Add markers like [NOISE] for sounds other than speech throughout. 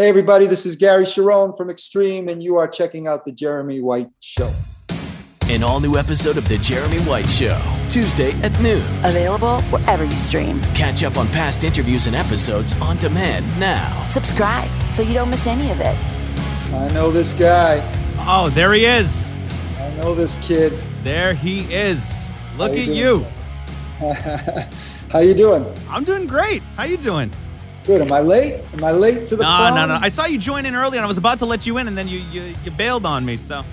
Hey, everybody, this is Gary Cherone from Extreme, and you are checking out The Jeremy White Show. An all new episode of The Jeremy White Show, Tuesday at noon. Available wherever you stream. Catch up on past interviews and episodes on demand now. Subscribe so you don't miss any of it. I know this guy. Oh, there he is. I know this kid. There he is. Look How at you you. [LAUGHS] How you doing? I'm doing great. How you doing? Good. Am I late? Am I late to the No, prom? no, no. I saw you join in early, and I was about to let you in, and then you you, you bailed on me. So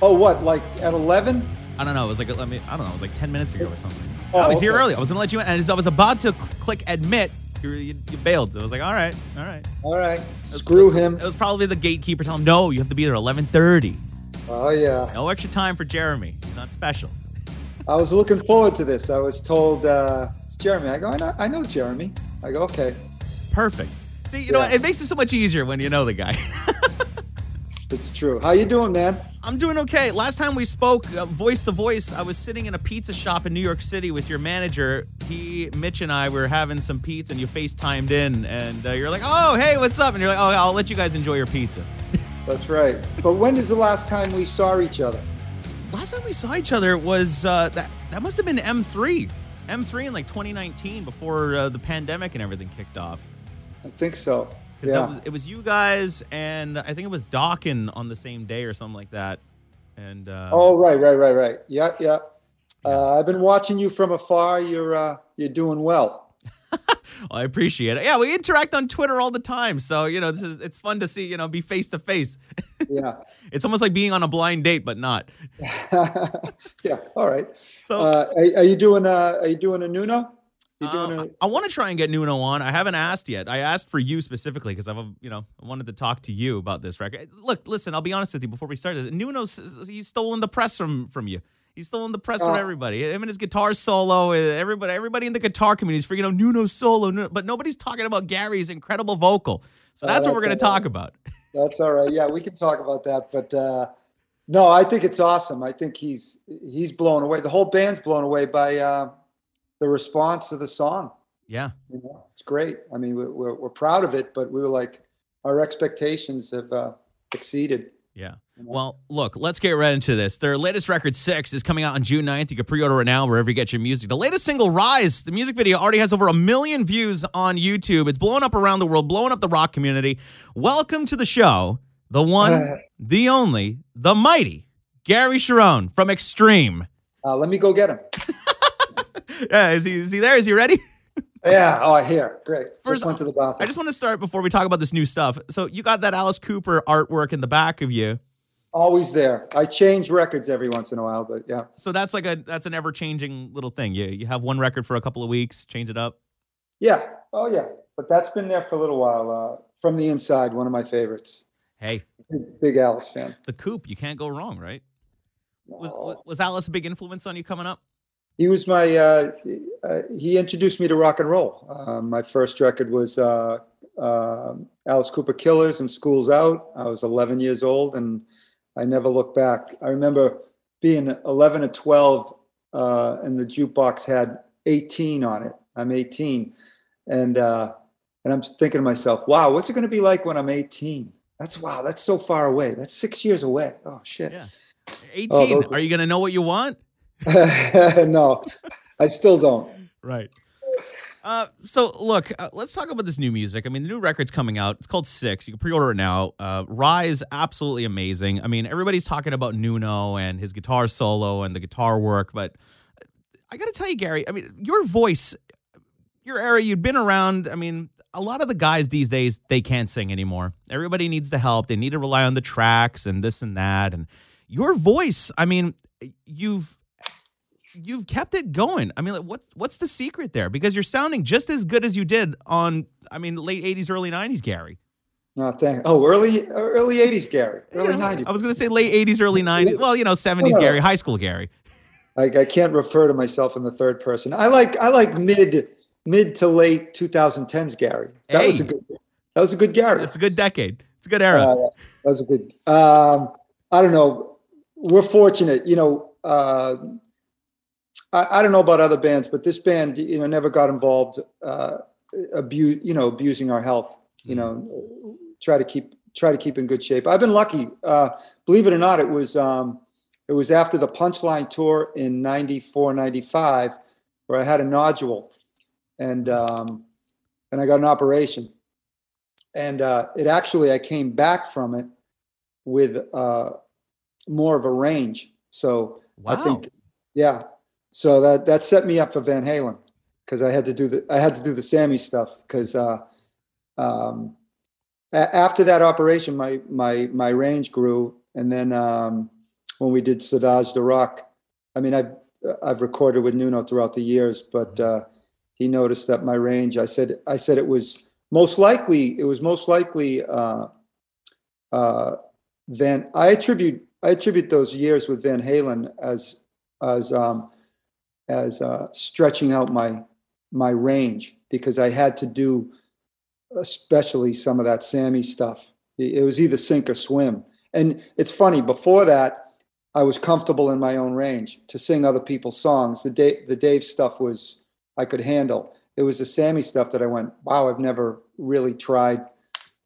Oh, what? Like at 11? I don't know. It was like let me. I don't know. It was like ten minutes ago or something. Oh, I was here early. I was gonna let you in, and as I was about to cl- click admit, you, you, you bailed. I was like, all right, all right. All right. Screw him. It was probably the gatekeeper telling him, no, you have to be there eleven thirty. Oh, yeah. No extra time for Jeremy. He's not special. I was looking forward to this. I was told uh, it's Jeremy. I go, I know, I know Jeremy. I go, okay. Perfect. See, you know, Yeah. it makes it so much easier when you know the guy. [LAUGHS] It's true. How you doing, man? I'm doing okay. Last time we spoke, uh, voice to voice, I was sitting in a pizza shop in New York City with your manager. He, Mitch, and I were having some pizza, and you FaceTimed in, and uh, you're like, "Oh, hey, what's up?" And you're like, "Oh, I'll let you guys enjoy your pizza." [LAUGHS] That's right. But when is the last time we saw each other? Last time we saw each other was uh, that that must have been M3, M3 in like 2019 before uh, the pandemic and everything kicked off. I think so. Yeah. was, it was you guys, and I think it was Dokken on the same day or something like that. And uh, Oh, right, right, right, right. Yeah, yeah. Uh, I've been watching you from afar. You're uh, you're doing well. [LAUGHS] Well, I appreciate it. Yeah, we interact on Twitter all the time, so you know this is it's fun to see you know be face to face. [LAUGHS] Yeah, It's almost like being on a blind date, but not. [LAUGHS] yeah. All right. So Uh, are, are you doing a Are you doing a Nuno? Um, a? I want to try and get Nuno on. I haven't asked yet. I asked for you specifically because I've uh, you know I wanted to talk to you about this record. Look, listen, I'll be honest with you before we started. Nuno's he's stolen the press from from you. He's stolen the press from Oh. everybody. Him and his guitar solo. uh, Everybody, everybody in the guitar community is freaking out Nuno solo, Nuno, but nobody's talking about Gary's incredible vocal. So Oh, that's what we're going to talk about. [LAUGHS] That's all right. Yeah, we can talk about that. But uh, no, I think it's awesome. I think he's he's blown away. The whole band's blown away by uh, the response to the song. Yeah. You know, it's great. I mean, we're, we're, we're proud of it, but we were like, our expectations have uh, exceeded. Yeah. Well, look, let's get right into this. Their latest record, Six, is coming out on June 9th. You can pre order it now wherever you get your music. The latest single, Rise, the music video already has over a million views on YouTube. It's blowing up around the world, blowing up the rock community. Welcome to the show, the one, the only, the mighty Gary Cherone from Extreme. Uh, let me go get him. Yeah, is he, is he there? Is he ready? [LAUGHS] Yeah. Oh, I hear. Great. First, just went to the bathroom. I just want to start before we talk about this new stuff. So, you got that Alice Cooper artwork in the back of you. Always there. I change records every once in a while, but yeah. So that's like a that's an ever changing little thing. You you have one record for a couple of weeks, change it up. Yeah. Oh, yeah. But that's been there for a little while. Uh, from the inside, one of my favorites. Hey, Big, big Alice fan. the coop, you can't go wrong, right? Oh. was- was Alice a big influence on you coming up? He was my. Uh, uh, he introduced me to rock and roll. Uh, my first record was uh, uh, Alice Cooper Killers and Schools Out. I was 11 years old, and I never looked back. I remember being 11 or 12, uh, and the jukebox had 18 on it. I'm 18, and uh, and I'm thinking to myself, "Wow, what's it going to be like when I'm 18?" That's wow. That's so far away. That's six years away. Oh shit. Yeah. 18. those- Are you going to know what you want? [LAUGHS] no, I still don't. Right. Uh, so look, uh, let's talk about this new music. I mean, the new record's coming out. It's called Six. You can pre-order it now. Uh, Rise, absolutely amazing. I mean, everybody's talking about Nuno and his guitar solo and the guitar work, but I got to tell you, Gary. I mean, your voice, your era, you'd been around. I mean, a lot of the guys these days they can't sing anymore. Everybody needs the help. They need to rely on the tracks and this and that. And your voice, I mean, you've you've kept it going. I mean, like, what what's the secret there? Because you're sounding just as good as you did on, I mean, late '80s, early '90s, Gary. No, thank. Oh, early early '80s, Gary. Early know, '90s. I was going to say late '80s, early '90s. Well, you know, '70s, No. Gary, high school, Gary. I, I can't refer to myself in the third person. I like I like mid mid to late 2010s, Gary. That was a good. That was a good Gary. It's a good decade. It's a good era. Uh, that was a good. Um, I don't know. We're fortunate, you know. Uh, I, I don't know about other bands, but this band, you know, never got involved, uh, abuse, you know, abusing our health, you know, try to keep try to keep in good shape. I've been lucky. Uh, believe it or not, it was um, it was after the Punchline tour in 94, 95, where I had a nodule, and um, and I got an operation, and uh, it actually I came back from it with uh, more of a range. So Wow. I think, yeah. So that that set me up for Van Halen because I had to do the I had to do the Sammy stuff because uh, um, a- after that operation, my my my range grew, and then um, when we did Saudades de Rock, I mean I've I've recorded with Nuno throughout the years, but uh, he noticed that my range. I said I said it was most likely it was most likely uh, uh, Van. I attribute I attribute those years with Van Halen as as um, as uh, stretching out my my range because I had to do especially some of that Sammy stuff. It was either sink or swim. And it's funny, before that, I was comfortable in my own range to sing other people's songs. The Dave, the Dave stuff was I could handle. It was the Sammy stuff that I went, wow, I've never really tried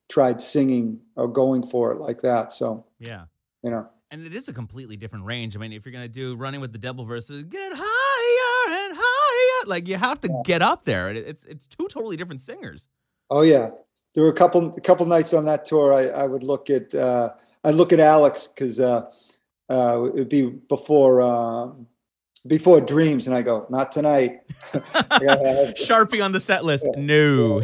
tried singing or going for it like that. So, Yeah. you know. And it is a completely different range. I mean, if you're gonna do running with the devil versus get and like you have to get up there. It- It's it's two totally different singers. Oh yeah, there were a couple a couple nights on that tour. I, I would look at uh, I look at Alex because uh, uh, it would be before um before Dreams, and I go, not tonight. [LAUGHS] [LAUGHS] Sharpie on the set list. No.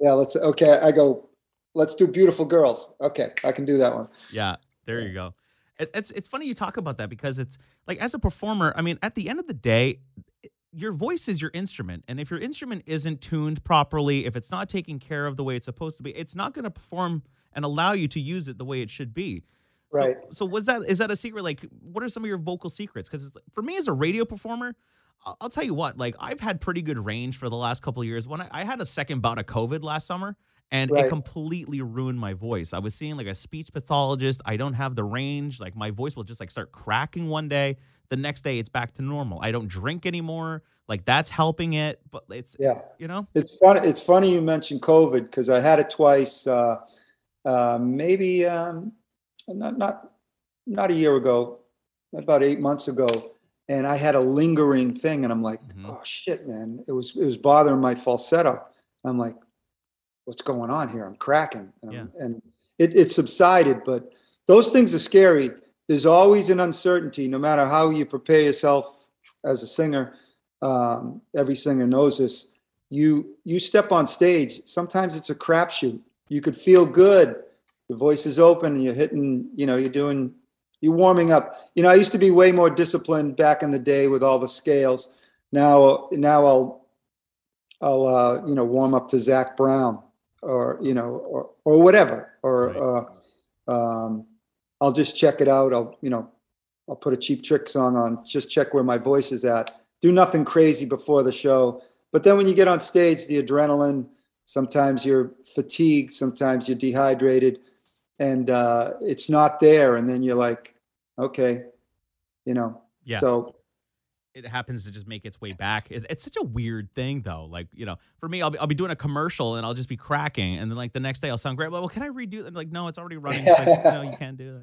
yeah, let's okay. I go, let's do Beautiful Girls. Okay, I can do that one. Yeah, there you go. It, it's it's funny you talk about that because it's like as a performer, I mean, at the end of the day, your voice is your instrument, and if your instrument isn't tuned properly, if it's not taken care of the way it's supposed to be, it's not going to perform and allow you to use it the way it should be. Right. So, was that is that a secret? Like, what are some of your vocal secrets? Because for me as a radio performer, I'll, I'll tell you what. Like, I've had pretty good range for the last couple of years. When I, I had a second bout of COVID last summer, and it completely ruined my voice. I was seeing like a speech pathologist. I don't have the range. Like, my voice will just like start cracking one day. The next day, it's back to normal. I don't drink anymore. Like, that's helping it. But it's Yeah. you know, It's funny. It's funny you mentioned COVID because I had it twice. Uh, uh, maybe um, not not not a year ago, about eight months ago, and I had a lingering thing, and I'm like, Mhm. oh shit, man! It was it was bothering my falsetto. I'm like, what's going on here? I'm cracking, and, I'm- and it, it subsided. But those things are scary. There's always an uncertainty, no matter how you prepare yourself as a singer. Um, every singer knows this you you step on stage sometimes it's a crapshoot. You could feel good. Your voice is open you're hitting you know you're doing you're warming up. You know i used to be way more disciplined back in the day with all the scales. Now now i'll i'll uh, you know warm up to Zac Brown or you know or or whatever or uh, um, i'll just check it out i'll you know i'll put a cheap trick song on just check where my voice is at do nothing crazy before the show but then when you get on stage, the adrenaline, sometimes you're fatigued, sometimes you're dehydrated, and uh, it's not there. And then you're like, okay, you know. Yeah. So it happens to just make its way back. It's, it's such a weird thing, though. Like, you know, for me, I'll be, I'll be doing a commercial and I'll just be cracking. And then, like, the next day I'll sound great. Well, can I redo that? I'm like, no, it's already running. It's like, no, you [LAUGHS] can't do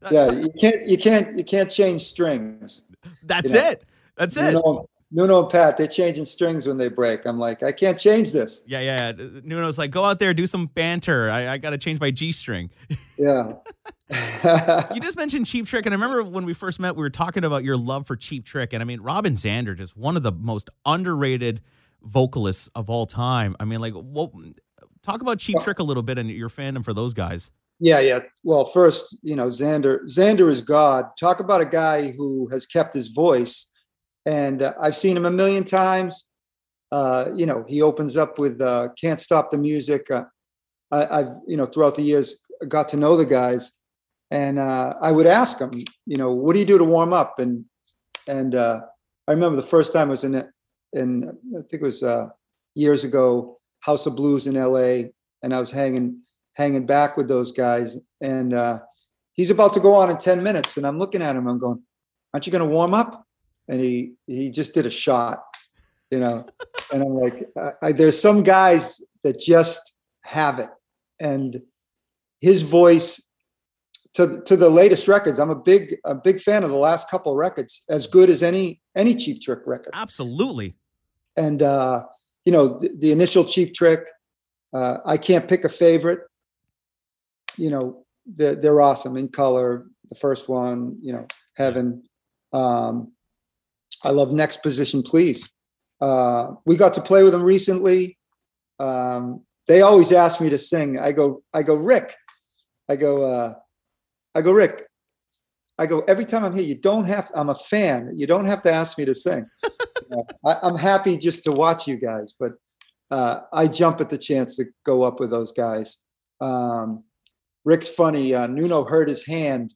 that. Uh, yeah, so- you can't you can't you can't change strings. that's you know, it. That's it. Nuno, Nuno and Pat, they're changing strings when they break. I'm like, I can't change this. Yeah, yeah. yeah. Nuno's like, go out there, do some banter. I, I got to change my G string. Yeah. [LAUGHS] You just mentioned Cheap Trick, and I remember when we first met, we were talking about your love for Cheap Trick, and I mean, Robin Zander, just one of the most underrated vocalists of all time. I mean, like, what? Talk about Cheap Trick a little bit and your fandom for those guys. Yeah, yeah. Well, first, you know, Zander. Zander is God. Talk about a guy who has kept his voice, and uh, I've seen him a million times. Uh, you know, he opens up with uh, "Can't Stop the Music." Uh, I, I've, you know, throughout the years, got to know the guys, and uh, I would ask him, you know, what do you do to warm up? And and uh, I remember the first time I was in it, in I think it was years ago, House of Blues in L.A., and I was hanging hanging back with those guys. And he's about to go on in 10 minutes. And I'm looking at him, I'm going, Aren't you going to warm up? And he he just did a shot, you know. and I'm like, I, I, there's some guys that just have it. And his voice to to the latest records. I'm a big a big fan of the last couple records, as good as any any Cheap Trick record. Absolutely. And uh, you know, the, the initial Cheap Trick, uh, I can't pick a favorite. You know, they're, they're awesome in color. The first one, you know, Heaven. Um, I love Next Position, Please. Uh, we got to play with them recently. Um, they always ask me to sing. I go, I go, Rick. I go, uh, I go, Rick. I go every time I'm here. You don't have. I'm a fan. You don't have to ask me to sing. You [LAUGHS] know, I, I'm happy just to watch you guys, but uh, I jump at the chance to go up with those guys. Um, Rick's funny. Uh, Nuno hurt his hand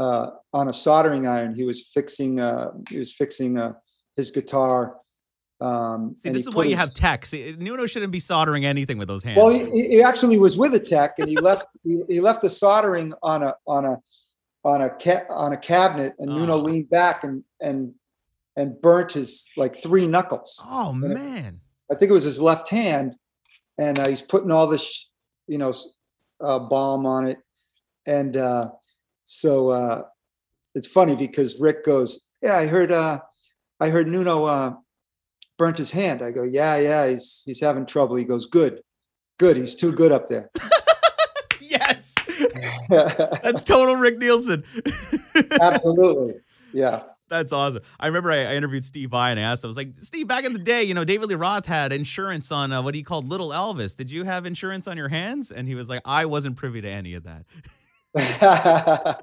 uh, on a soldering iron. He was fixing. Uh, he was fixing uh, his guitar. Um, See, this is why you have tech. See, Nuno shouldn't be soldering anything with those hands. Well, he, he actually was with a tech, and he left. [LAUGHS] he, he left the soldering on a on a on a ca- on a cabinet, and Nuno Oh. leaned back and and and burnt his like three knuckles. oh man. I think it was his left hand, and uh, he's putting all this, you know, uh, balm on it, and uh, so uh, it's funny because Rick goes, "Yeah, I heard, uh, I heard Nuno uh, burnt his hand." I go, "Yeah, yeah, he's he's having trouble." He goes, "Good, good. He's too good up there." [LAUGHS] Yes. [LAUGHS] That's total Rick Nielsen. Absolutely, yeah. That's awesome. I remember I, I interviewed Steve Vai and I asked, I was like, Steve, back in the day, you know, David Lee Roth had insurance on uh, what he called Little Elvis. Did you have insurance on your hands? And he was like, I wasn't privy to any of that. [LAUGHS] I,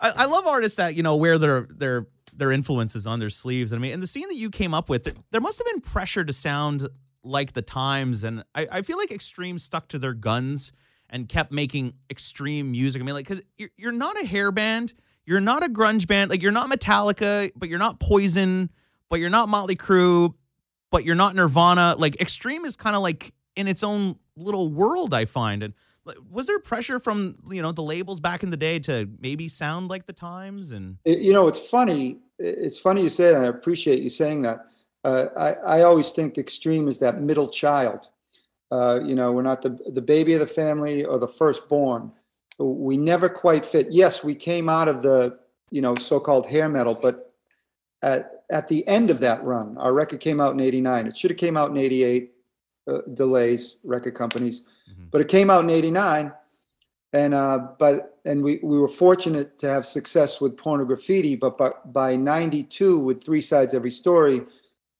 I love artists that you know wear their their their influences on their sleeves. I mean, and the scene that you came up with, there, there must have been pressure to sound like the times, and I, I feel like Extreme stuck to their guns and kept making extreme music. I mean, like because you're, you're not a hair band, you're not a grunge band, like you're not Metallica, but you're not Poison, but you're not Motley Crue, but you're not Nirvana. Like Extreme is kind of like in its own little world. I find and. Was there pressure from you know the labels back in the day to maybe sound like the times and you know, it's funny. It's funny you say that. I appreciate you saying that. Uh, I, I always think extreme is that middle child. Uh, you know, we're not the the baby of the family or the firstborn. We never quite fit. Yes, we came out of the you know so-called hair metal, but at at the end of that run, our record came out in '89. It should have came out in '88. Uh, delays, record companies, Mhm. but it came out in '89 and uh, but and we we were fortunate to have success with Pornograffitti, but by, by '92 with Three Sides Every Story,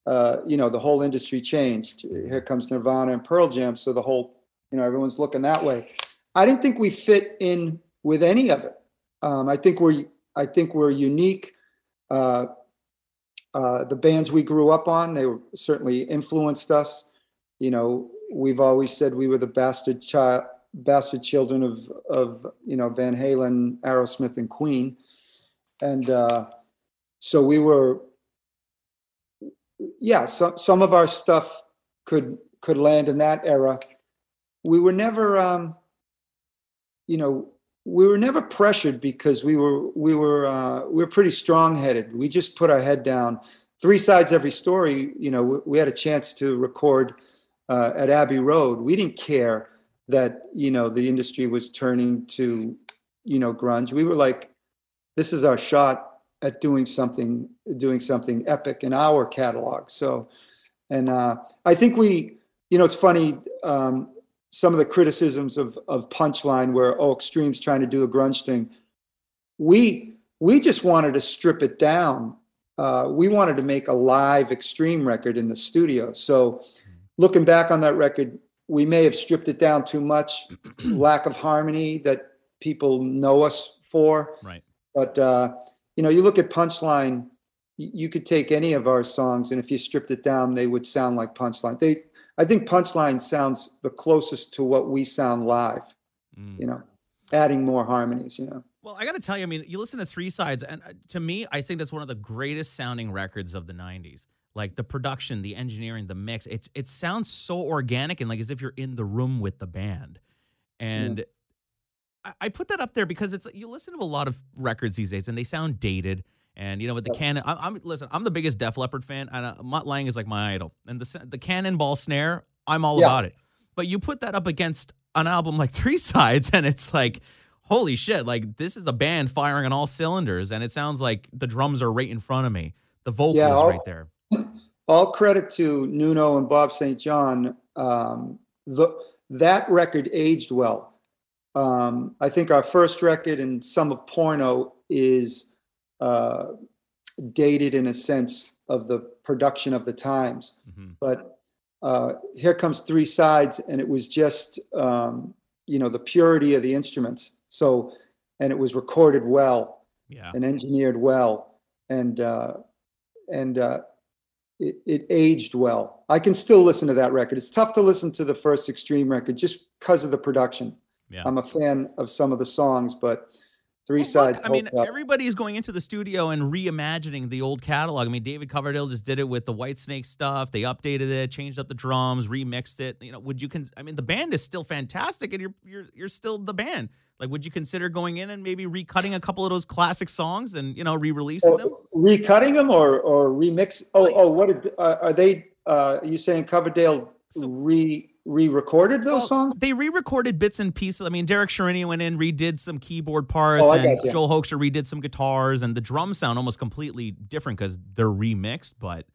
uh, you know the whole industry changed. Here comes Nirvana and Pearl Jam, so the whole you know everyone's looking that way. I didn't think we fit in with any of it. Um, I think we're I think we're unique. Uh, uh, the bands we grew up on, they were, certainly influenced us. You know, we've always said we were the bastard child, bastard children of of you know Van Halen, Aerosmith, and Queen, and uh, so we were. Yeah, some some of our stuff could could land in that era. We were never, um, you know, we were never pressured because we were we were uh, we were pretty strong headed. We just put our head down. Three sides every story. You know, we, we had a chance to record uh, at Abbey Road. We didn't care that you know the industry was turning to you know grunge. We were like, this is our shot at doing something doing something epic in our catalog. So, and uh, I think we, you know, it's funny. Um, some of the criticisms of of Punchline, where oh, Extreme's trying to do a grunge thing. We we just wanted to strip it down. Uh, we wanted to make a live Extreme record in the studio. So, looking back on that record, we may have stripped it down too much, [CLEARS THROAT] lack of harmony that people know us for. right? But uh, you know, you look at Punchline, you could take any of our songs, and if you stripped it down, they would sound like Punchline. They, I think Punchline sounds the closest to what we sound live. Mm. You know, adding more harmonies. You know, Well, I got to tell you, I mean, you listen to Three Sides, and uh, to me, I think that's one of the greatest sounding records of the '90s. Like the production, the engineering, the mix. It's it sounds so organic and like as if you're in the room with the band. And I, I put that up there because it's you listen to a lot of records these days, and they sound dated. And you know, with the cannon, I'm, I'm listen. I'm the biggest Def Leppard fan, and uh, Mutt Lange is like my idol. And the the cannonball snare, I'm all Yeah. about it. But you put that up against an album like [LAUGHS] Three Sides, and it's like, holy shit! Like this is a band firing on all cylinders, and it sounds like the drums are right in front of me, the vocals Yeah, right there. All credit to Nuno and Bob St. John. Um, the, that record aged well. Um, I think our first record and some of Porno is uh, dated in a sense of the production of the times. Mhm. But uh, here comes Three Sides, and it was just um, you know the purity of the instruments. So, and it was recorded well Yeah, and engineered well, and uh, and uh, it, it aged well. I can still listen to that record. It's tough to listen to the first Extreme record just because of the production. yeah. I'm a fan of some of the songs, but Three Well, Sides. look, I mean, up. everybody's going into the studio and reimagining the old catalog. I mean, David Coverdale just did it with the Whitesnake stuff. They updated it, changed up the drums, remixed it. You know, would you? Con- I mean, the band is still fantastic, and you're you're you're still the band. Like, would you consider going in and maybe recutting a couple of those classic songs and you know re-releasing them? Recutting them or or remix. Oh, Like- oh, what did, uh, are they? Uh, are you saying Coverdale So- re re-recorded those Well, songs? They re-recorded bits and pieces. I mean, Derek Sherinian went in, redid some keyboard parts, Oh, and. Joel Hoekstra redid some guitars, and the drums sound almost completely different because they're remixed. But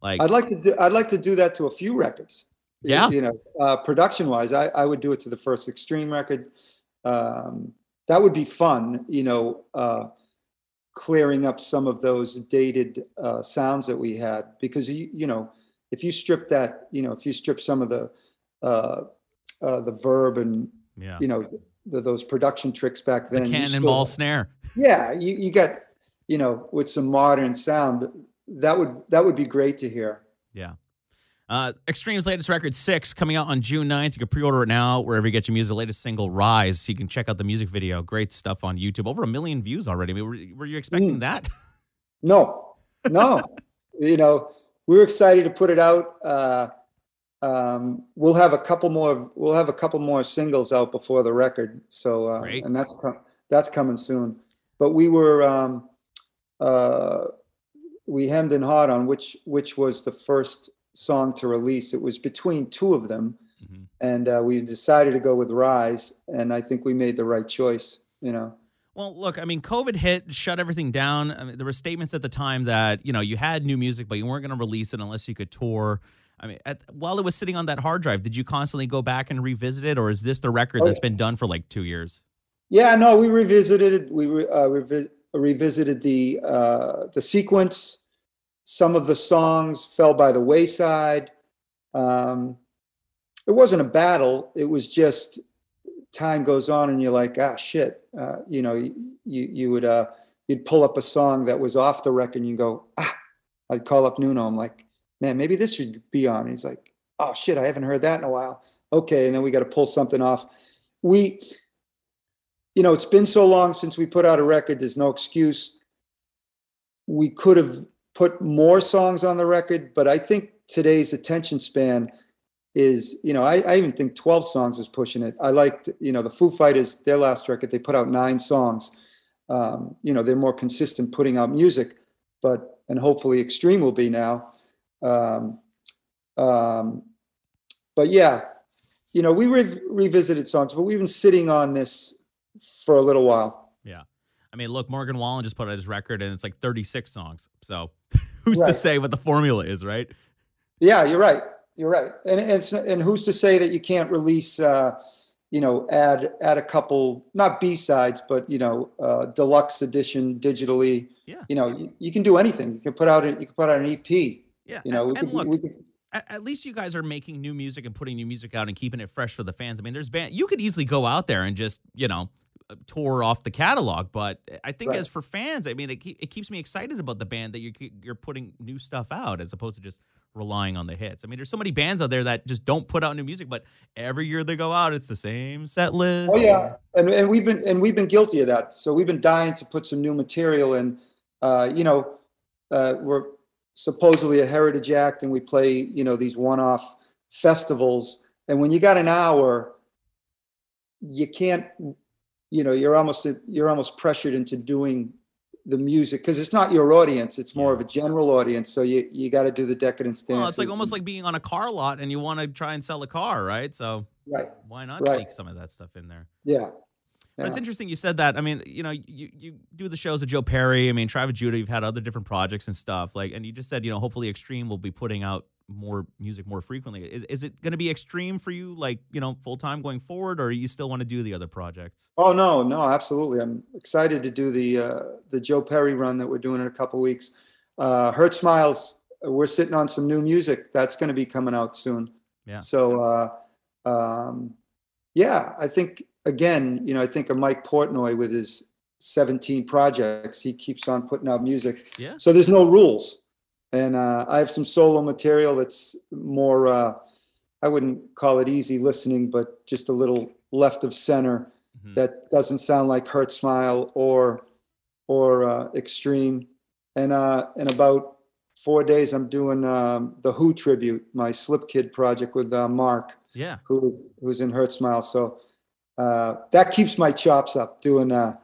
like, I'd like to do. I'd like to do that to a few records. Yeah. You know, uh, production wise, I, I would do it to the first Extreme record. Um, that would be fun. You know, uh, clearing up some of those dated uh, sounds that we had because you you know if you strip that you know if you strip some of the uh, uh, the verb and yeah, you know the, those production tricks back then. you cannonball still- snare. yeah, you, you got you know with some modern sound that would that would be great to hear. Yeah. Uh, Extreme's latest record, Six, coming out on June 9th. You can pre order it now wherever you get your music. The latest single, Rise. So you can check out the music video. Great stuff on YouTube. Over a million views already. I mean, were, were you expecting Mm. that? [LAUGHS] No, no. you know, we're excited to put it out. Uh, um, we'll have a couple more. We'll have a couple more singles out before the record. So, uh, and that's that's coming soon. But we were um, uh, we hemmed and hawed on which which was the first song to release. It was between two of them, Mhm. and uh, we decided to go with Rise. And I think we made the right choice. You know. Well, look, I mean, COVID hit, shut everything down. I mean, there were statements at the time that, you know, you had new music, but you weren't going to release it unless you could tour. I mean, at, while it was sitting on that hard drive, did you constantly go back and revisit it, or is this the record Oh, that's been done for like two years? Yeah, no, we revisited it. We re- uh, revi- revisited the uh, the sequence. Some of the songs fell by the wayside. Um, it wasn't a battle. It was just time goes on, and you're like, ah, shit. Uh, you know, you you would uh, you'd pull up a song that was off the record, and you go, ah. I'd call up Nuno. I'm like, man, maybe this should be on. He's like, oh shit, I haven't heard that in a while. Okay, and then we got to pull something off. We you know, it's been so long since we put out a record, there's no excuse. We could have put more songs on the record, but I think today's attention span is, you know, I, I even think 12 songs is pushing it. I liked, you know, the Foo Fighters, their last record, they put out nine songs. Um, you know, they're more consistent putting out music, but, and hopefully Extreme will be now. Um, um, but yeah, you know, we re- revisited songs, but we've been sitting on this for a little while. Yeah. I mean, look, Morgan Wallen just put out his record and it's like 36 songs. So [LAUGHS] who's to say what the formula is, right? Yeah, you're right. You're right. And and, it's, and who's to say that you can't release, uh, you know, add add a couple, not B sides, but you know, uh, deluxe edition digitally. Yeah. You know, you, you can do anything. You can put out a, you can put out an EP. Yeah. You know, and, and look, we could, at, at least you guys are making new music and putting new music out and keeping it fresh for the fans. I mean, there's band you could easily go out there and just you know uh, tour off the catalog, but I think Right. as for fans, I mean, it, it keeps me excited about the band that you're you're putting new stuff out as opposed to just relying on the hits. I mean, there's so many bands out there that just don't put out new music, but every year they go out, it's the same set list. Oh yeah, and and we've been and we've been guilty of that. So we've been dying to put some new material in. Uh, you know, uh, we're supposedly a heritage act, and we play you know these one-off festivals. And when you got an hour, you can't. You know, you're almost you're almost pressured into doing the music because it's not your audience; it's more of a general audience. So you you got to do the decadence dance. Well, it's like almost like being on a car lot and you want to try and sell a car, right? So Right. Why not Right. sneak some of that stuff in there? Yeah. But it's interesting you said that. I mean, you know, you, you do the shows with Joe Perry. I mean, Tribe of Judah, you've had other different projects and stuff. Like, and you just said, you know, hopefully Extreme will be putting out more music more frequently. Is, is it going to be Extreme for you, like, you know, full time going forward, or you still want to do the other projects? Oh no, no, absolutely. I'm excited to do the uh, the Joe Perry run that we're doing in a couple weeks. Uh, Hurtsmiles. We're sitting on some new music that's going to be coming out soon. Yeah. So, uh, um, yeah, I think again, you know, I think of Mike Portnoy with his 17 projects. He keeps on putting out music. Yeah. So there's no rules, and uh, I have some solo material that's more. Uh, I wouldn't call it easy listening, but just a little left of center Mhm. that doesn't sound like Hurtsmile or or uh, Extreme. And uh, in about four days, I'm doing um, the Who tribute, my Slip Kid project with uh, Mark, Yeah. who who's in Hurtsmile. So uh, that keeps my chops up doing uh,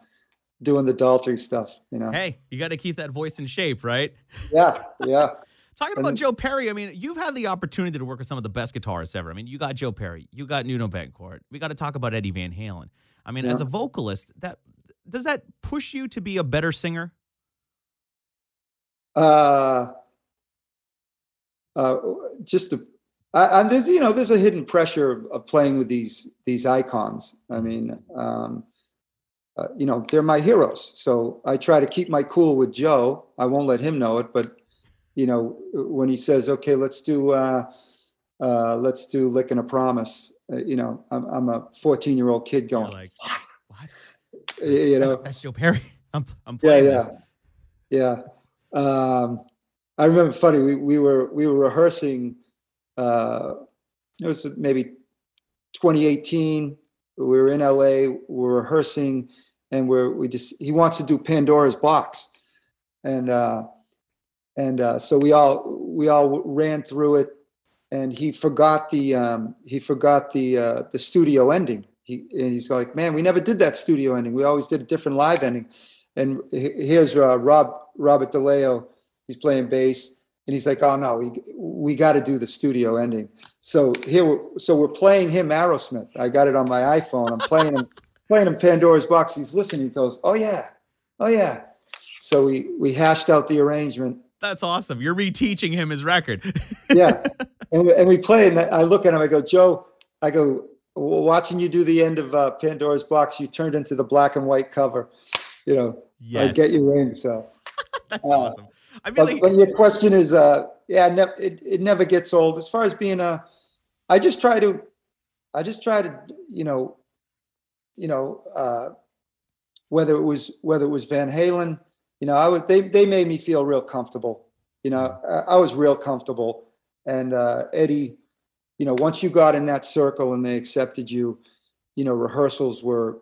doing the Daltrey stuff. You know. Hey, you got to keep that voice in shape, right? Yeah, yeah. [LAUGHS] Talking about then- Joe Perry, I mean, you've had the opportunity to work with some of the best guitarists ever. I mean, you got Joe Perry, you got Nuno Bettencourt. We got to talk about Eddie Van Halen. I mean, as a vocalist, that does that push you to be a better singer? uh, uh, just the, I, and there's you know there's a hidden pressure of, of playing with these these icons. I mean, um, uh, you know, they're my heroes. So I try to keep my cool with Joe. I won't let him know it, but you know, when he says, "Okay, let's do uh, uh, let's do Lick and a Promise," uh, you know, I'm, I'm a 14 year old kid going, like, what? you know, That's Joe Perry. [LAUGHS] I'm, I'm yeah, playing yeah, this. yeah. Um, I remember funny. We, we were we were rehearsing. Uh, it was maybe 2018. We were in LA. we're rehearsing, and we're we just he wants to do Pandora's Box, and uh, and uh, so we all we all ran through it, and he forgot the um, he forgot the uh, the studio ending. He and he's like, man, we never did that studio ending. We always did a different live ending. And here's uh, Rob Robert DeLeo. He's playing bass, and he's like, "Oh no, we we got to do the studio ending." So here, we're, so we're playing him Aerosmith. I got it on my iPhone. I'm playing him [LAUGHS] playing him Pandora's Box. He's listening. He goes, "Oh yeah, oh yeah." So we we hashed out the arrangement. That's awesome. You're reteaching him his record. [LAUGHS] Yeah, and, we- and we play, and I look at him. I go, "Joe," I go, "Watching you do the end of uh, Pandora's Box, you turned into the black and white cover." You know, yes. I get your ring. So. [LAUGHS] That's Uh, awesome. I mean, But, like, but your question is, uh, yeah, ne- it, it never gets old. As far as being a, I just try to, I just try to, you know, you know, uh, whether it was whether it was Van Halen, you know, I was they they made me feel real comfortable. You know, I, I was real comfortable, and uh, Eddie, you know, once you got in that circle and they accepted you, you know, rehearsals were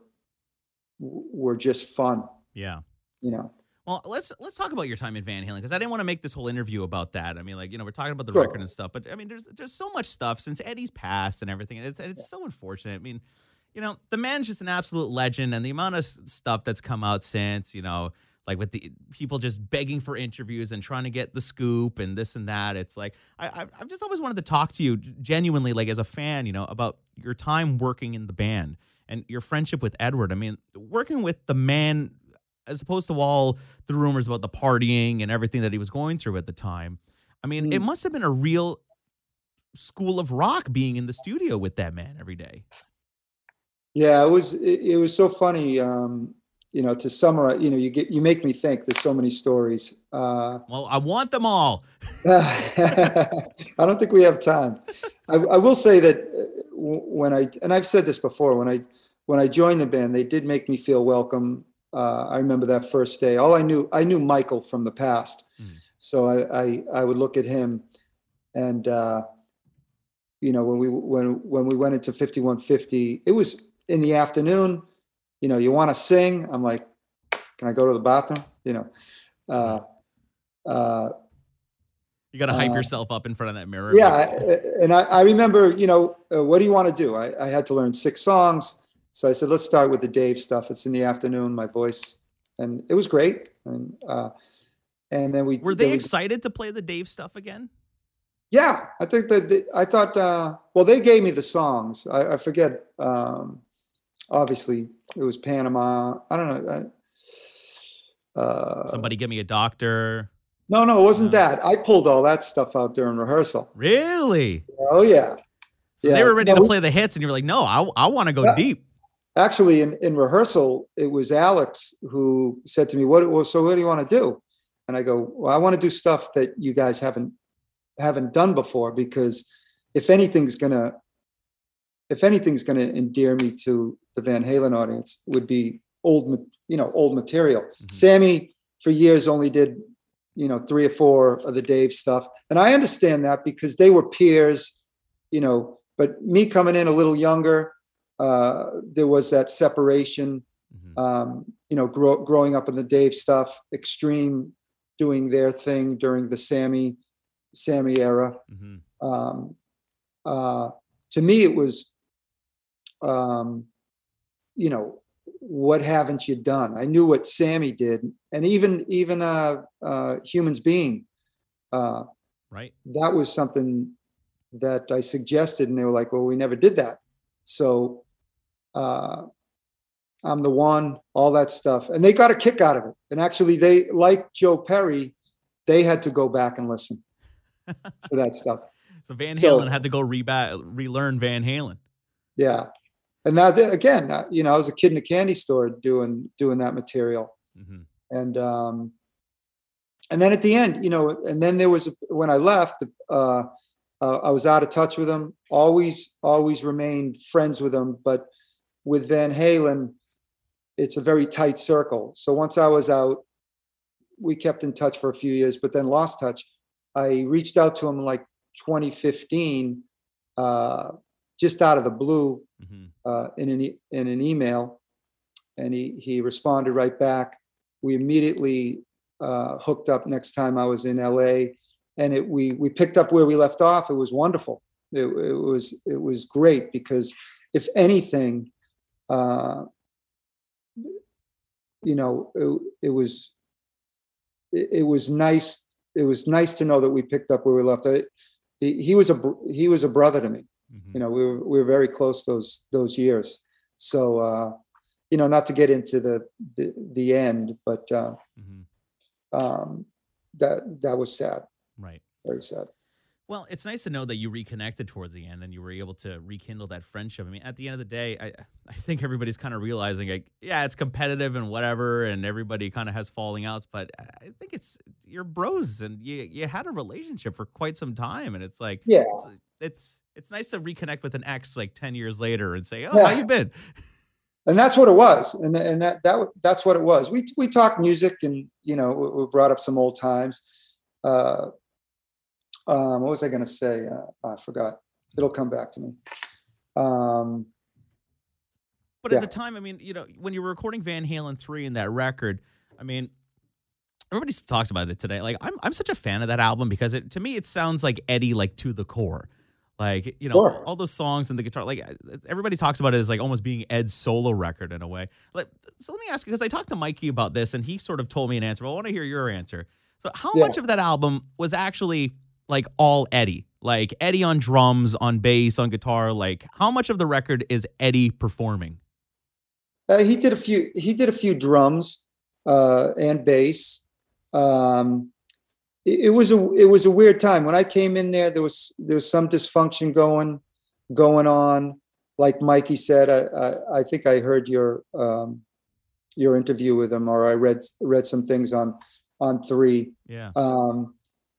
were just fun. yeah. You know. Well, let's let's talk about your time in Van Halen because I didn't want to make this whole interview about that. I mean, like you know, we're talking about the Sure. record and stuff, but I mean, there's there's so much stuff since Eddie's passed and everything, and it's and it's so unfortunate. I mean, you know, the man's just an absolute legend, and the amount of stuff that's come out since, you know, like with the people just begging for interviews and trying to get the scoop and this and that. It's like I I've- I've just always wanted to talk to you genuinely, like as a fan, you know, about your time working in the band and your friendship with Edward. I mean, working with the man as opposed to all the rumors about the partying and everything that he was going through at the time. I mean, it Mm. must have been a real school of rock being in the studio with that man every day. Yeah, it was it, it was so funny. Um, you know, to summarize, you know, you get you make me think. There's so many stories. Uh, Well, I want them all. [LAUGHS] [LAUGHS] I don't think we have time. I, I will say that uh, when I and I've said this before when I when I joined the band, they did make me feel welcome. Uh, I remember that first day. All I knew I knew Michael from the past, Mm. so I, I I would look at him, and uh, you know when we when when we went into 5150, it was in the afternoon. You know, you want to sing? I'm like, can I go to the bathroom? You know. Uh, uh, You got to hype Uh, yourself up in front of that mirror. yeah, and I, I remember, you know, uh, what do you want to do? I, I had to learn six songs, so I said, let's start with the Dave stuff. It's in the afternoon, my voice, and it was great. And uh, and then we Were they we- excited to play the Dave stuff again? Yeah, I think that they, I thought. Uh, well, they gave me the songs. I, I forget. Um, obviously, it was Panama. I don't know. Uh, Somebody give me a doctor. no, no, it wasn't No. that. I pulled all that stuff out during rehearsal. Really? Oh yeah. So they were ready No, to play the hits, and you were like, "No, I, I want to go Yeah. deep." Actually, in, in rehearsal, it was Alex who said to me, "What? Well, so what do you want to do?" And I go, "Well, I want to do stuff that you guys haven't haven't done before because if anything's gonna if anything's gonna endear me to the Van Halen audience, it would be old, you know, old material. Mhm. Sammy for years only did, you know, three or four of the Dave stuff, and I understand that because they were peers, you know. But me coming in a little younger, uh, there was that separation. Mhm. Um, you know, grow, growing up in the Dave stuff, Extreme doing their thing during the Sammy Sammy era. Mhm. Um, uh, to me, it was, um, you know, what haven't you done? I knew what Sammy did, and even even uh, uh, Humans Being, uh, Right. that was something that I suggested, and they were like, "Well, we never did that." So, uh, I'm the one, all that stuff, and they got a kick out of it. And actually, they like Joe Perry, they had to go back and listen to that [LAUGHS] stuff. So Van So- Halen had to go reba- relearn Van Halen. Yeah, and now again, uh, you know, I was a kid in a candy store doing doing that material, hmm and um, and then at the end, you know, and then there was when I left, uh, uh, I was out of touch with them. Always, always remained friends with them, but with Van Halen, it's a very tight circle. So once I was out, we kept in touch for a few years, but then lost touch. I reached out to him like 2015, uh, just out of the blue, hmm uh, in an e- in an email, and he he responded right back. We immediately uh, hooked up next time I was in LA, and it we we picked up where we left off. It was wonderful. It, it was it was great because if anything, uh, you know, it, it was it, it was nice. It was nice to know that we picked up where we left. I, he was a he was a brother to me hmm you know we were, we were very close those those years so uh you know not to get into the the, the end but uh mm-hmm. um that that was sad Right. very sad Well, it's nice to know that you reconnected towards the end and you were able to rekindle that friendship. I mean, at the end of the day, I I think everybody's kind of realizing like, yeah, it's competitive and whatever, and everybody kind of has falling outs, but I think it's you're bros and you you had a relationship for quite some time, and it's like yeah it's it's, it's nice to reconnect with an ex like ten years later and say, oh, Yeah. how you been? and that's what it was and and that that that's what it was we we talked music and you know we, we brought up some old times uh um what was i going to say uh, i forgot it'll come back to me um But Yeah. at the time, I mean, you know, when you were recording Van Halen 3 in that record, I mean, everybody talks about it today. Like, I'm, I'm such a fan of that album because it, to me, it sounds like Eddie, like to the core. Like, you know, Sure. all those songs and the guitar, like, everybody talks about it as like almost being Ed's solo record in a way. Like, so let me ask you, because I talked to Mikey about this and he sort of told me an answer, but I want to hear your answer. So, how Yeah. much of that album was actually like all Eddie? Like, Eddie on drums, on bass, on guitar? Like, how much of the record is Eddie performing? Uh, he did a few. He did a few drums uh, and bass. Um, it, it was a it was a weird time when I came in there. There was there was some dysfunction going going on. Like Mikey said, I I, I think I heard your um, your interview with him, or I read read some things on on three. Yeah. Um,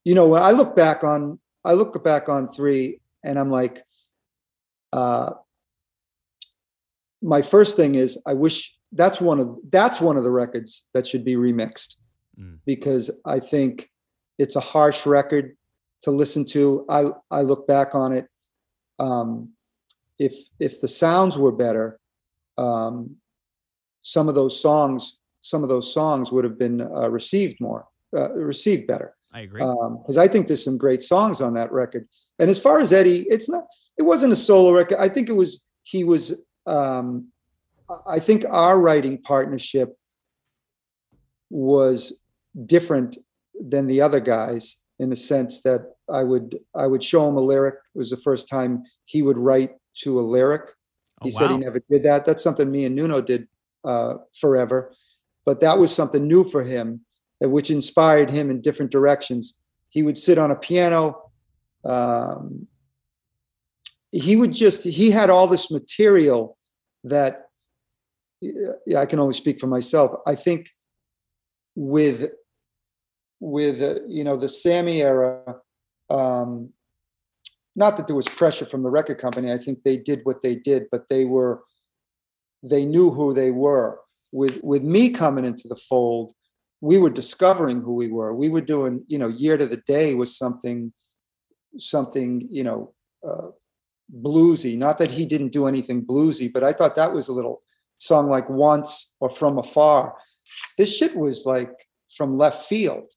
you know, when I look back on I look back on three, and I'm like, uh, my first thing is I wish that's one of that's one of the records that should be remixed Mm. because I think it's a harsh record to listen to. I I look back on it. Um, if if the sounds were better, um, some of those songs some of those songs would have been uh, received more uh, received better I agree. because I think there's some great songs on that record. And as far as Eddie, it's not. It wasn't a solo record. I think it was. He was. Um, I think our writing partnership was different than the other guys in the sense that I would I would show him a lyric. It was the first time he would write to a lyric. He Oh, said he never did that. That's something me and Nuno did uh, forever, but that was something new for him, which inspired him in different directions. He would sit on a piano. Um, he would just he had all this material that yeah, I can only speak for myself. I think with with uh, you know the Sammy era, um, not that there was pressure from the record company. I think they did what they did, but they were they knew who they were. With with me coming into the fold, we were discovering who we were. We were doing you know year to the day was something something you know uh, bluesy. Not that he didn't do anything bluesy, but I thought that was a little song like once or from afar. This shit was like from left field.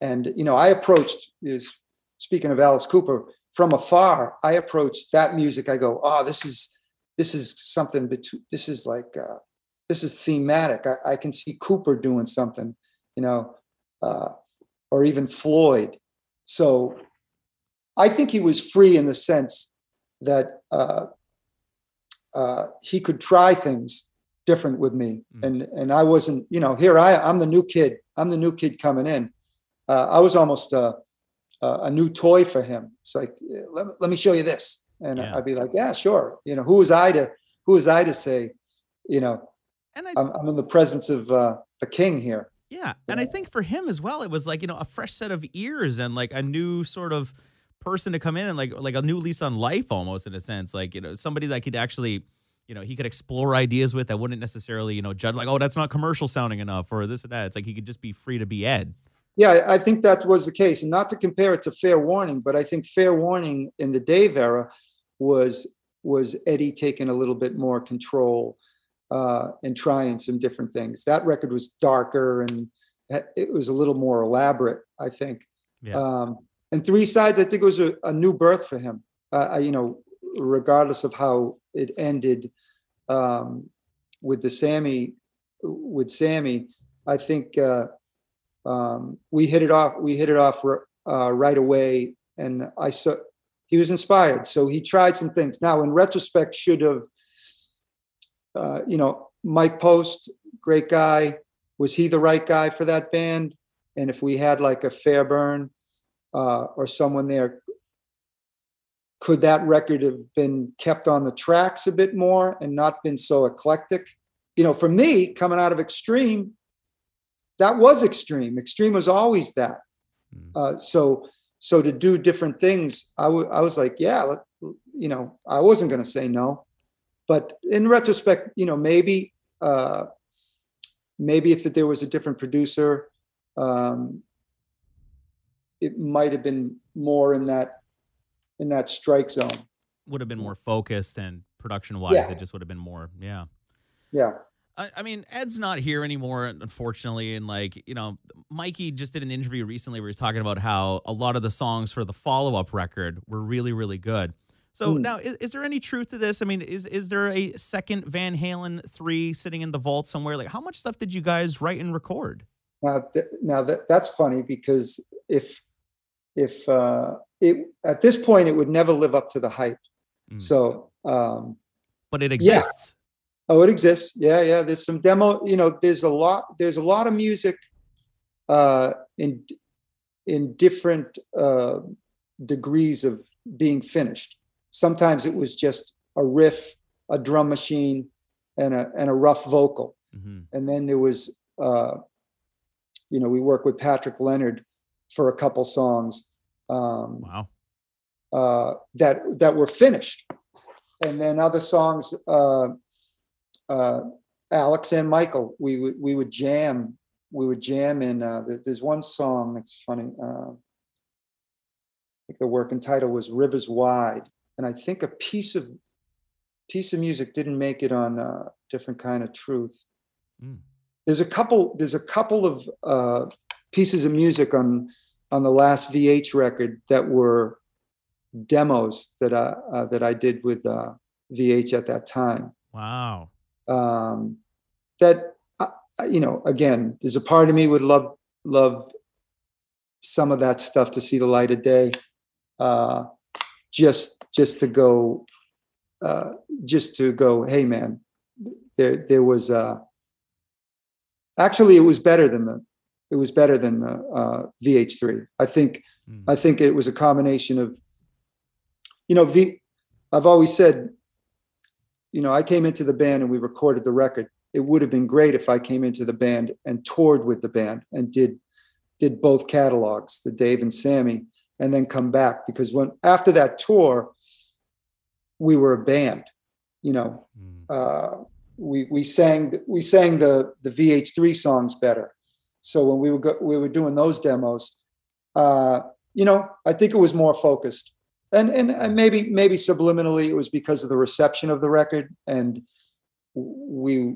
And, you know, I approached, is speaking of Alice Cooper, from afar, I approached that music. I go, oh, this is, this is something, between, this is like, uh, this is thematic. I, I can see Cooper doing something, you know, uh, or even Floyd. So I think he was free in the sense that uh, uh, he could try things different with me, Mm. and and I wasn't, you know, here I I'm the new kid. I'm the new kid coming in. Uh, I was almost a, a a new toy for him. It's like let, me- let me show you this, and Yeah. I'd be like, yeah, sure. You know, who was I to who was I to say, you know, And I I'm, I'm in the presence of uh, the king here. Yeah. And I think for him as well, it was like, you know, a fresh set of ears and like a new sort of person to come in and like like a new lease on life almost in a sense. Like, you know, somebody that could actually, you know, he could explore ideas with that wouldn't necessarily, you know, judge like, oh, that's not commercial sounding enough or this and that. It's like he could just be free to be Ed. Yeah, I think that was the case. And not to compare it to Fair Warning, but I think Fair Warning in the Dave era was was Eddie taking a little bit more control uh, and trying some different things. That record was darker and it was a little more elaborate, I think. Yeah. Um, and Three Sides, I think it was a, a new birth for him. Uh, I- you know, regardless of how it ended um, with the Sammy, with Sammy, I think. Uh, um, we hit it off. We hit it off uh, right away, and I saw he was inspired. So he tried some things. Now, in retrospect, should have, uh, you know, Mike Post, great guy. Was he the right guy for that band? And if we had like a Fairbairn uh, or someone there, could that record have been kept on the tracks a bit more and not been so eclectic? You know, for me, coming out of Extreme, that was extreme. Extreme was always that. Mm. Uh, so so to do different things, I was like, yeah, you know, I wasn't going to say no, but in retrospect, you know, maybe uh, maybe if there was a different producer, um, it might have been more in that in that strike zone. Would have been more focused and production wise, Yeah. it just would have been more. Yeah. Yeah. I, I mean, Ed's not here anymore, unfortunately. And like, you know, Mikey just did an interview recently where he's talking about how a lot of the songs for the follow up record were really, really good. So Hmm. now, is, is there any truth to this? I mean, is is there a second Van Halen three sitting in the vault somewhere? Like, how much stuff did you guys write and record? Now, th- now that that's funny because if if uh, it at this point it would never live up to the hype. Mm. So um, But it Yeah. exists. oh, it exists. Yeah, yeah. There's some demo. You know, there's a lot. There's a lot of music uh, in in different uh, degrees of being finished. Sometimes it was just a riff, a drum machine, and a and a rough vocal. hmm and then there was uh you know we worked with patrick leonard for a couple songs um Wow. uh that that were finished and then other songs uh uh alex and michael we would we would jam we would jam in uh there's one song it's funny uh i think the working title was rivers wide and i think a piece of piece of music didn't make it on uh different kind of truth Mm. there's a couple there's a couple of uh, pieces of music on on the last VH record that were demos that I uh, that I did with uh, VH at that time. Wow. Um, that uh, you know, again, there's a part of me would love love some of that stuff to see the light of day. uh, just just to go uh, just to go. Hey, man, there there was uh, actually it was better than the it was better than the uh, VH3. I think Mm. I think it was a combination of you know V. I've always said, you know, I came into the band and we recorded the record. It would have been great if I came into the band and toured with the band and did did both catalogs, the Dave and Sammy, and then come back because when after that tour, we were a band. You know, Mm. uh, we we sang we sang the the VH3 songs better. So when we were go, we were doing those demos, uh, you know, I think it was more focused, and, and and maybe maybe subliminally it was because of the reception of the record, and we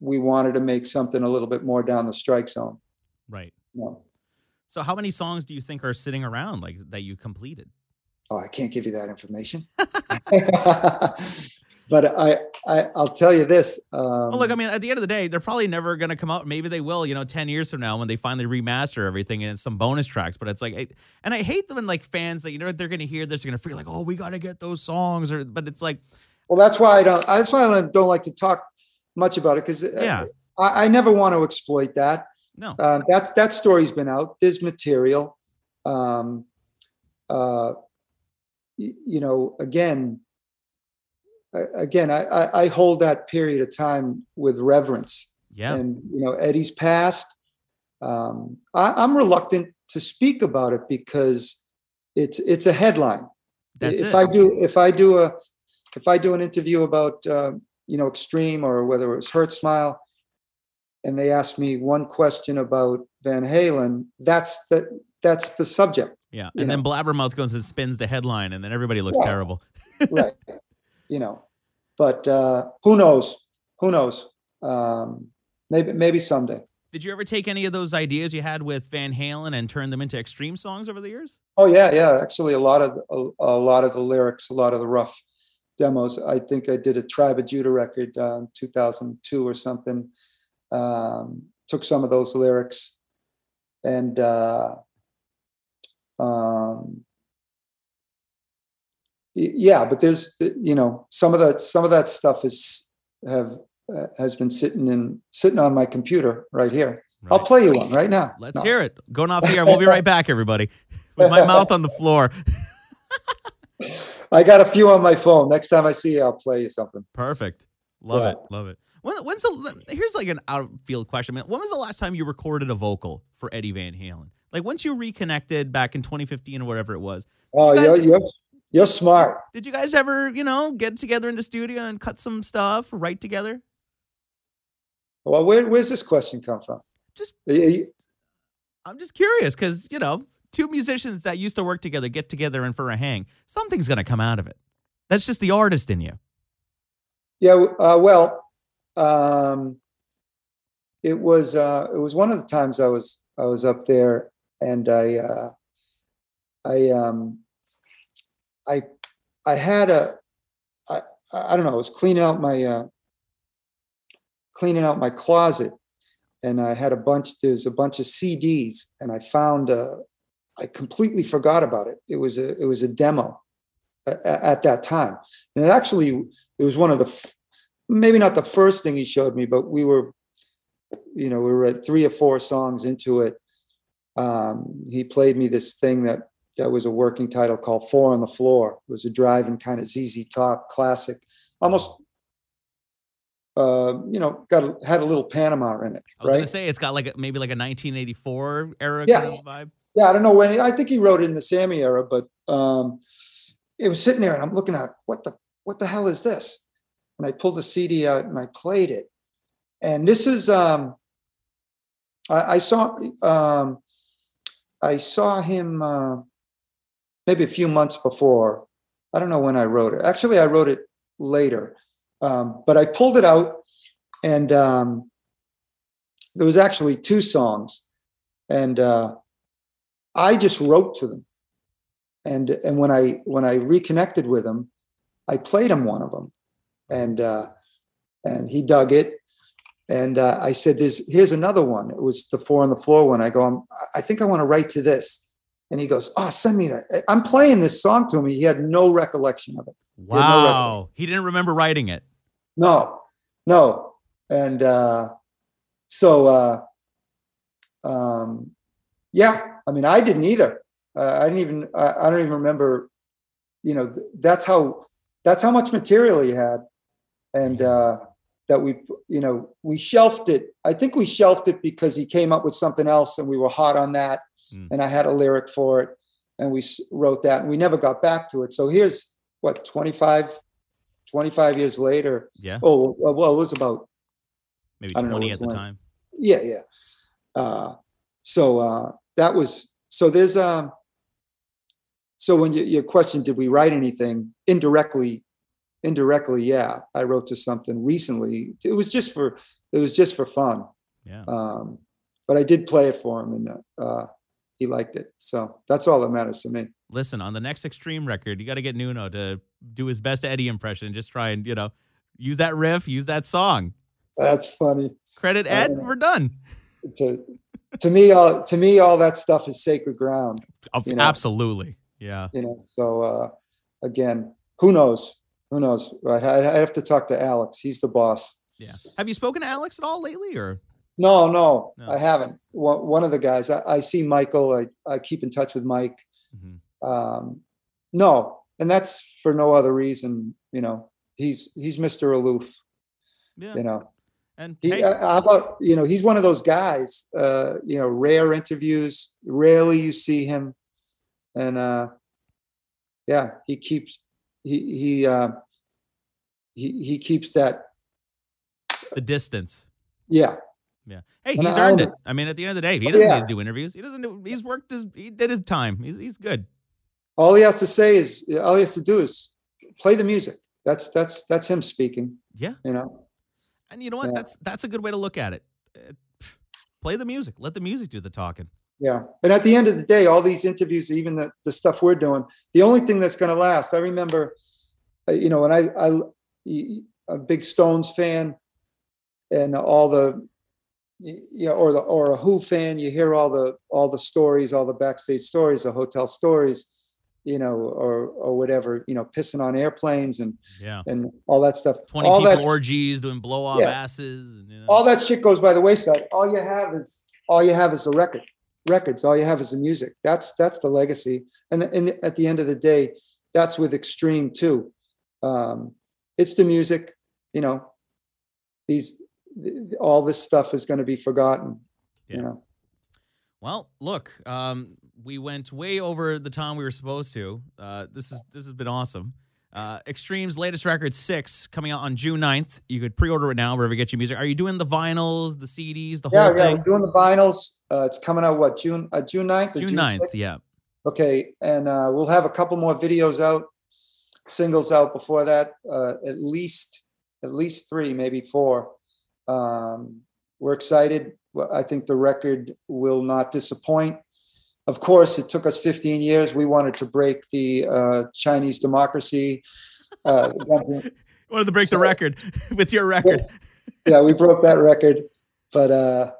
we wanted to make something a little bit more down the strike zone. Right. Know? So how many songs do you think are sitting around like that you completed? Oh, I can't give you that information. [LAUGHS] [LAUGHS] but I, I I'll tell you this. Um, well, look, I mean, at the end of the day, they're probably never going to come out. Maybe they will, you know, 10 years from now when they finally remaster everything and it's some bonus tracks. But it's like, I, and I hate them when like fans that, you know, they're going to hear this, they're going to feel like, oh, we got to get those songs. Or, but it's like, Well, that's why I don't. That's why I don't like to talk much about it because Yeah. I, I never want to exploit that. No. Um, that that story's been out. There's material. Um, uh, y- you know, again, again, I, I, I hold that period of time with reverence. Yeah. And you know, Eddie's passed. Um, I, I'm reluctant to speak about it because it's it's a headline That's if it. I do if I do a if I do an interview about uh, you know extreme or whether it was Hurtsmile, and they ask me one question about Van Halen, that's the that's the subject, yeah. And then. Blabbermouth goes and spins the headline and then everybody looks Yeah. terrible. [LAUGHS] right? you know, but uh, who knows? Who knows? Um, maybe maybe someday. Did you ever take any of those ideas you had with Van Halen and turn them into extreme songs over the years? Oh yeah, yeah. Actually, a lot of a, a lot of the lyrics, a lot of the rough demos. I think I did a Tribe of Judah record uh, in 2002 or something. Um, took some of those lyrics, and uh, um, yeah. But there's you know some of that some of that stuff is have uh, has been sitting in sitting on my computer right here. I'll play you one right now. Let's No. hear it. Going off the air. We'll be right back, everybody. With my mouth on the floor. [LAUGHS] I got a few on my phone. Next time I see you, I'll play you something. Perfect. Love Yeah. it. Love it. When, when's the here's like an out of field question. Man. When was the last time you recorded a vocal for Eddie Van Halen? Like once you reconnected back in 2015 or whatever it was. Oh, You you're, you're you're smart. Did you guys ever, you know, get together in the studio and cut some stuff, write together? Well, where, where's this question come from? Just uh, You- you- I'm just curious because you know, two musicians that used to work together get together and for a hang, something's gonna come out of it. That's just the artist in you. Yeah. Uh, well, um, it was uh, it was one of the times I was I was up there, and I uh, I um, I I had a I I don't know. I was cleaning out my uh, cleaning out my closet, and I had a bunch. There's a bunch of CDs, and I found uh, I completely forgot about it. It was a it was a demo at, at that time, and it actually it was one of the maybe not the first thing he showed me, but we were you know we were at three or four songs into it. Um, he played me this thing that that was a working title called Four on the Floor. It was a driving kind of ZZ Top classic, almost. Uh, you know, got a, had a little Panama in it, I was right? gonna say it's got like a, maybe like a 1984 era Yeah. kind of vibe. yeah, I don't know when. I think he wrote it in the Sammy era, but um, it was sitting there, and I'm looking at what the what the hell is this? And I pulled the CD out and I played it. And this is um, I, I saw um, I saw him uh, maybe a few months before. I don't know when I wrote it. Actually, I wrote it later, um, but I pulled it out, and um, there was actually two songs, and. Uh, I just wrote to them, and and when I when I reconnected with him, I played him one of them, and uh, and he dug it, and uh, I said, "There's here's another one." It was the four on the floor one. I go, I'm, I think I want to write to this, and he goes, "Oh, send me that." I'm playing this song to him. He had no recollection of it. no Wow. He didn't remember writing it. No, no. And uh, so, uh, um, yeah, I mean, I didn't either. Uh, I didn't even, I, I don't even remember, you know, th- that's how, that's how much material he had. And uh, that we, you know, we shelved it. I think we shelved it because he came up with something else and we were hot on that. Hmm. And I had a lyric for it and we wrote that and we never got back to it. So here's what, 25, 25 years later. Yeah. Oh, well, it was about Maybe I don't know 20 at the one. time. yeah yeah uh so uh that was so there's um so when you, your question did we write anything indirectly indirectly yeah i wrote to something recently it was just for it was just for fun Yeah. um but i did play it for him and uh he liked it so that's all that matters to me Listen, on the next Extreme record, you got to get Nuno to do his best Eddie impression. Just try and, you know, use that riff, use that song. that's funny Credit Ed, know. we're done. to to me all to me all that stuff is sacred ground Of- You know. Absolutely. Yeah. you know so uh again who knows who knows right i, I have to talk to alex he's the boss Yeah. Have you spoken to Alex at all lately or? no no, No. i haven't one, of the guys I, I see michael I, I keep in touch with mike Mhm. um no and that's for no other reason you know he's he's mr aloof Yeah. you know And he, hey, uh, how about you know he's one of those guys uh you know rare interviews rarely you see him and uh yeah he keeps he he uh he he keeps that the distance. yeah Yeah. Hey, And he's I- earned it. I mean, at the end of the day, he Oh, doesn't yeah. need to do interviews. He doesn't do, he's worked his, he did his time. He's, he's good. all he has to say is all he has to do is play the music that's that's that's him speaking Yeah. you know And you know what? Yeah. That's, that's a good way to look at it. Uh, play the music. Let the music do the talking. Yeah and at the end of the day all these interviews even the, the stuff we're doing the only thing that's going to last i remember uh, you know when i i a big stones fan and all the yeah or the or a who fan you hear all the all the stories all the backstage stories the hotel stories you know or or whatever you know pissing on airplanes and Yeah. and all that stuff 20 all people that orgies doing blow off Yeah. asses. And, you know. all that shit goes by the wayside. All you have is all you have is the record, records. All you have is the music. That's that's the legacy. And and at the end of the day, that's with Extreme too. Um, it's the music. You know, these all this stuff is going to be forgotten. Yeah. You know. Well, look, um, we went way over the time we were supposed to. Uh, this is this has been awesome. Uh, Extreme's latest record, Six, coming out on June 9th. You could pre-order it now wherever you get your music. Are you doing the vinyls, the CDs, the Yeah, whole yeah. thing? We're doing the vinyls. Uh, it's coming out what June uh, June 9th or June June 9th, 6th? yeah. Okay, and uh, we'll have a couple more videos out, singles out before that. Uh, at least, at least three, maybe four. Um, we're excited. I think the record will not disappoint. Of course, it took us 15 years. We wanted to break the uh, Chinese democracy. Uh, [LAUGHS] Wanted to break the record [LAUGHS] with your record. yeah, we broke that record, but uh,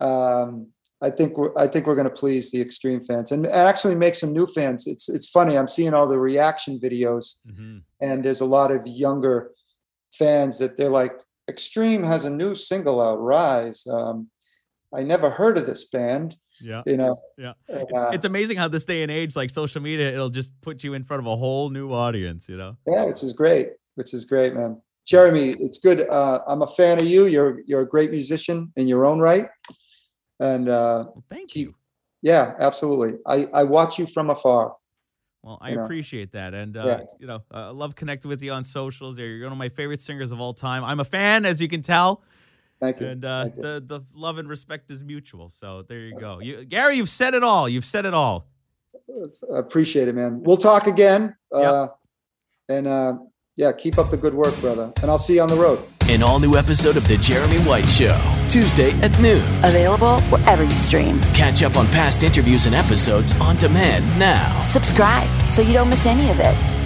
um, I think we're I think we're going to please the extreme fans and actually make some new fans. It's it's funny. I'm seeing all the reaction videos, Mhm. and there's a lot of younger fans that they're like, "Extreme has a new single out, Rise." Um, I never heard of this band, Yeah. you know. Yeah. It's, uh, it's amazing how this day and age, like social media, it'll just put you in front of a whole new audience, you know? Yeah, which is great. Which is great, man. Jeremy, it's good. Uh, I'm a fan of you. You're you're a great musician in your own right, and uh, Well, thank Keep- you. yeah, absolutely. I I watch you from afar. Well, I you know. appreciate that, and uh, Yeah. you know, uh, I love connecting with you on socials. You're one of my favorite singers of all time. I'm a fan, as you can tell, Thank you. and uh, Thank you. the the love and respect is mutual. So there you go. You, Gary, you've said it all. You've said it all. Appreciate it, man. We'll talk again. Yep. Uh, and uh, yeah, keep up the good work, brother. And I'll see you on the road. An all new episode of The Jeremy White Show, Tuesday at noon. Available wherever you stream. Catch up on past interviews and episodes on demand now. Subscribe so you don't miss any of it.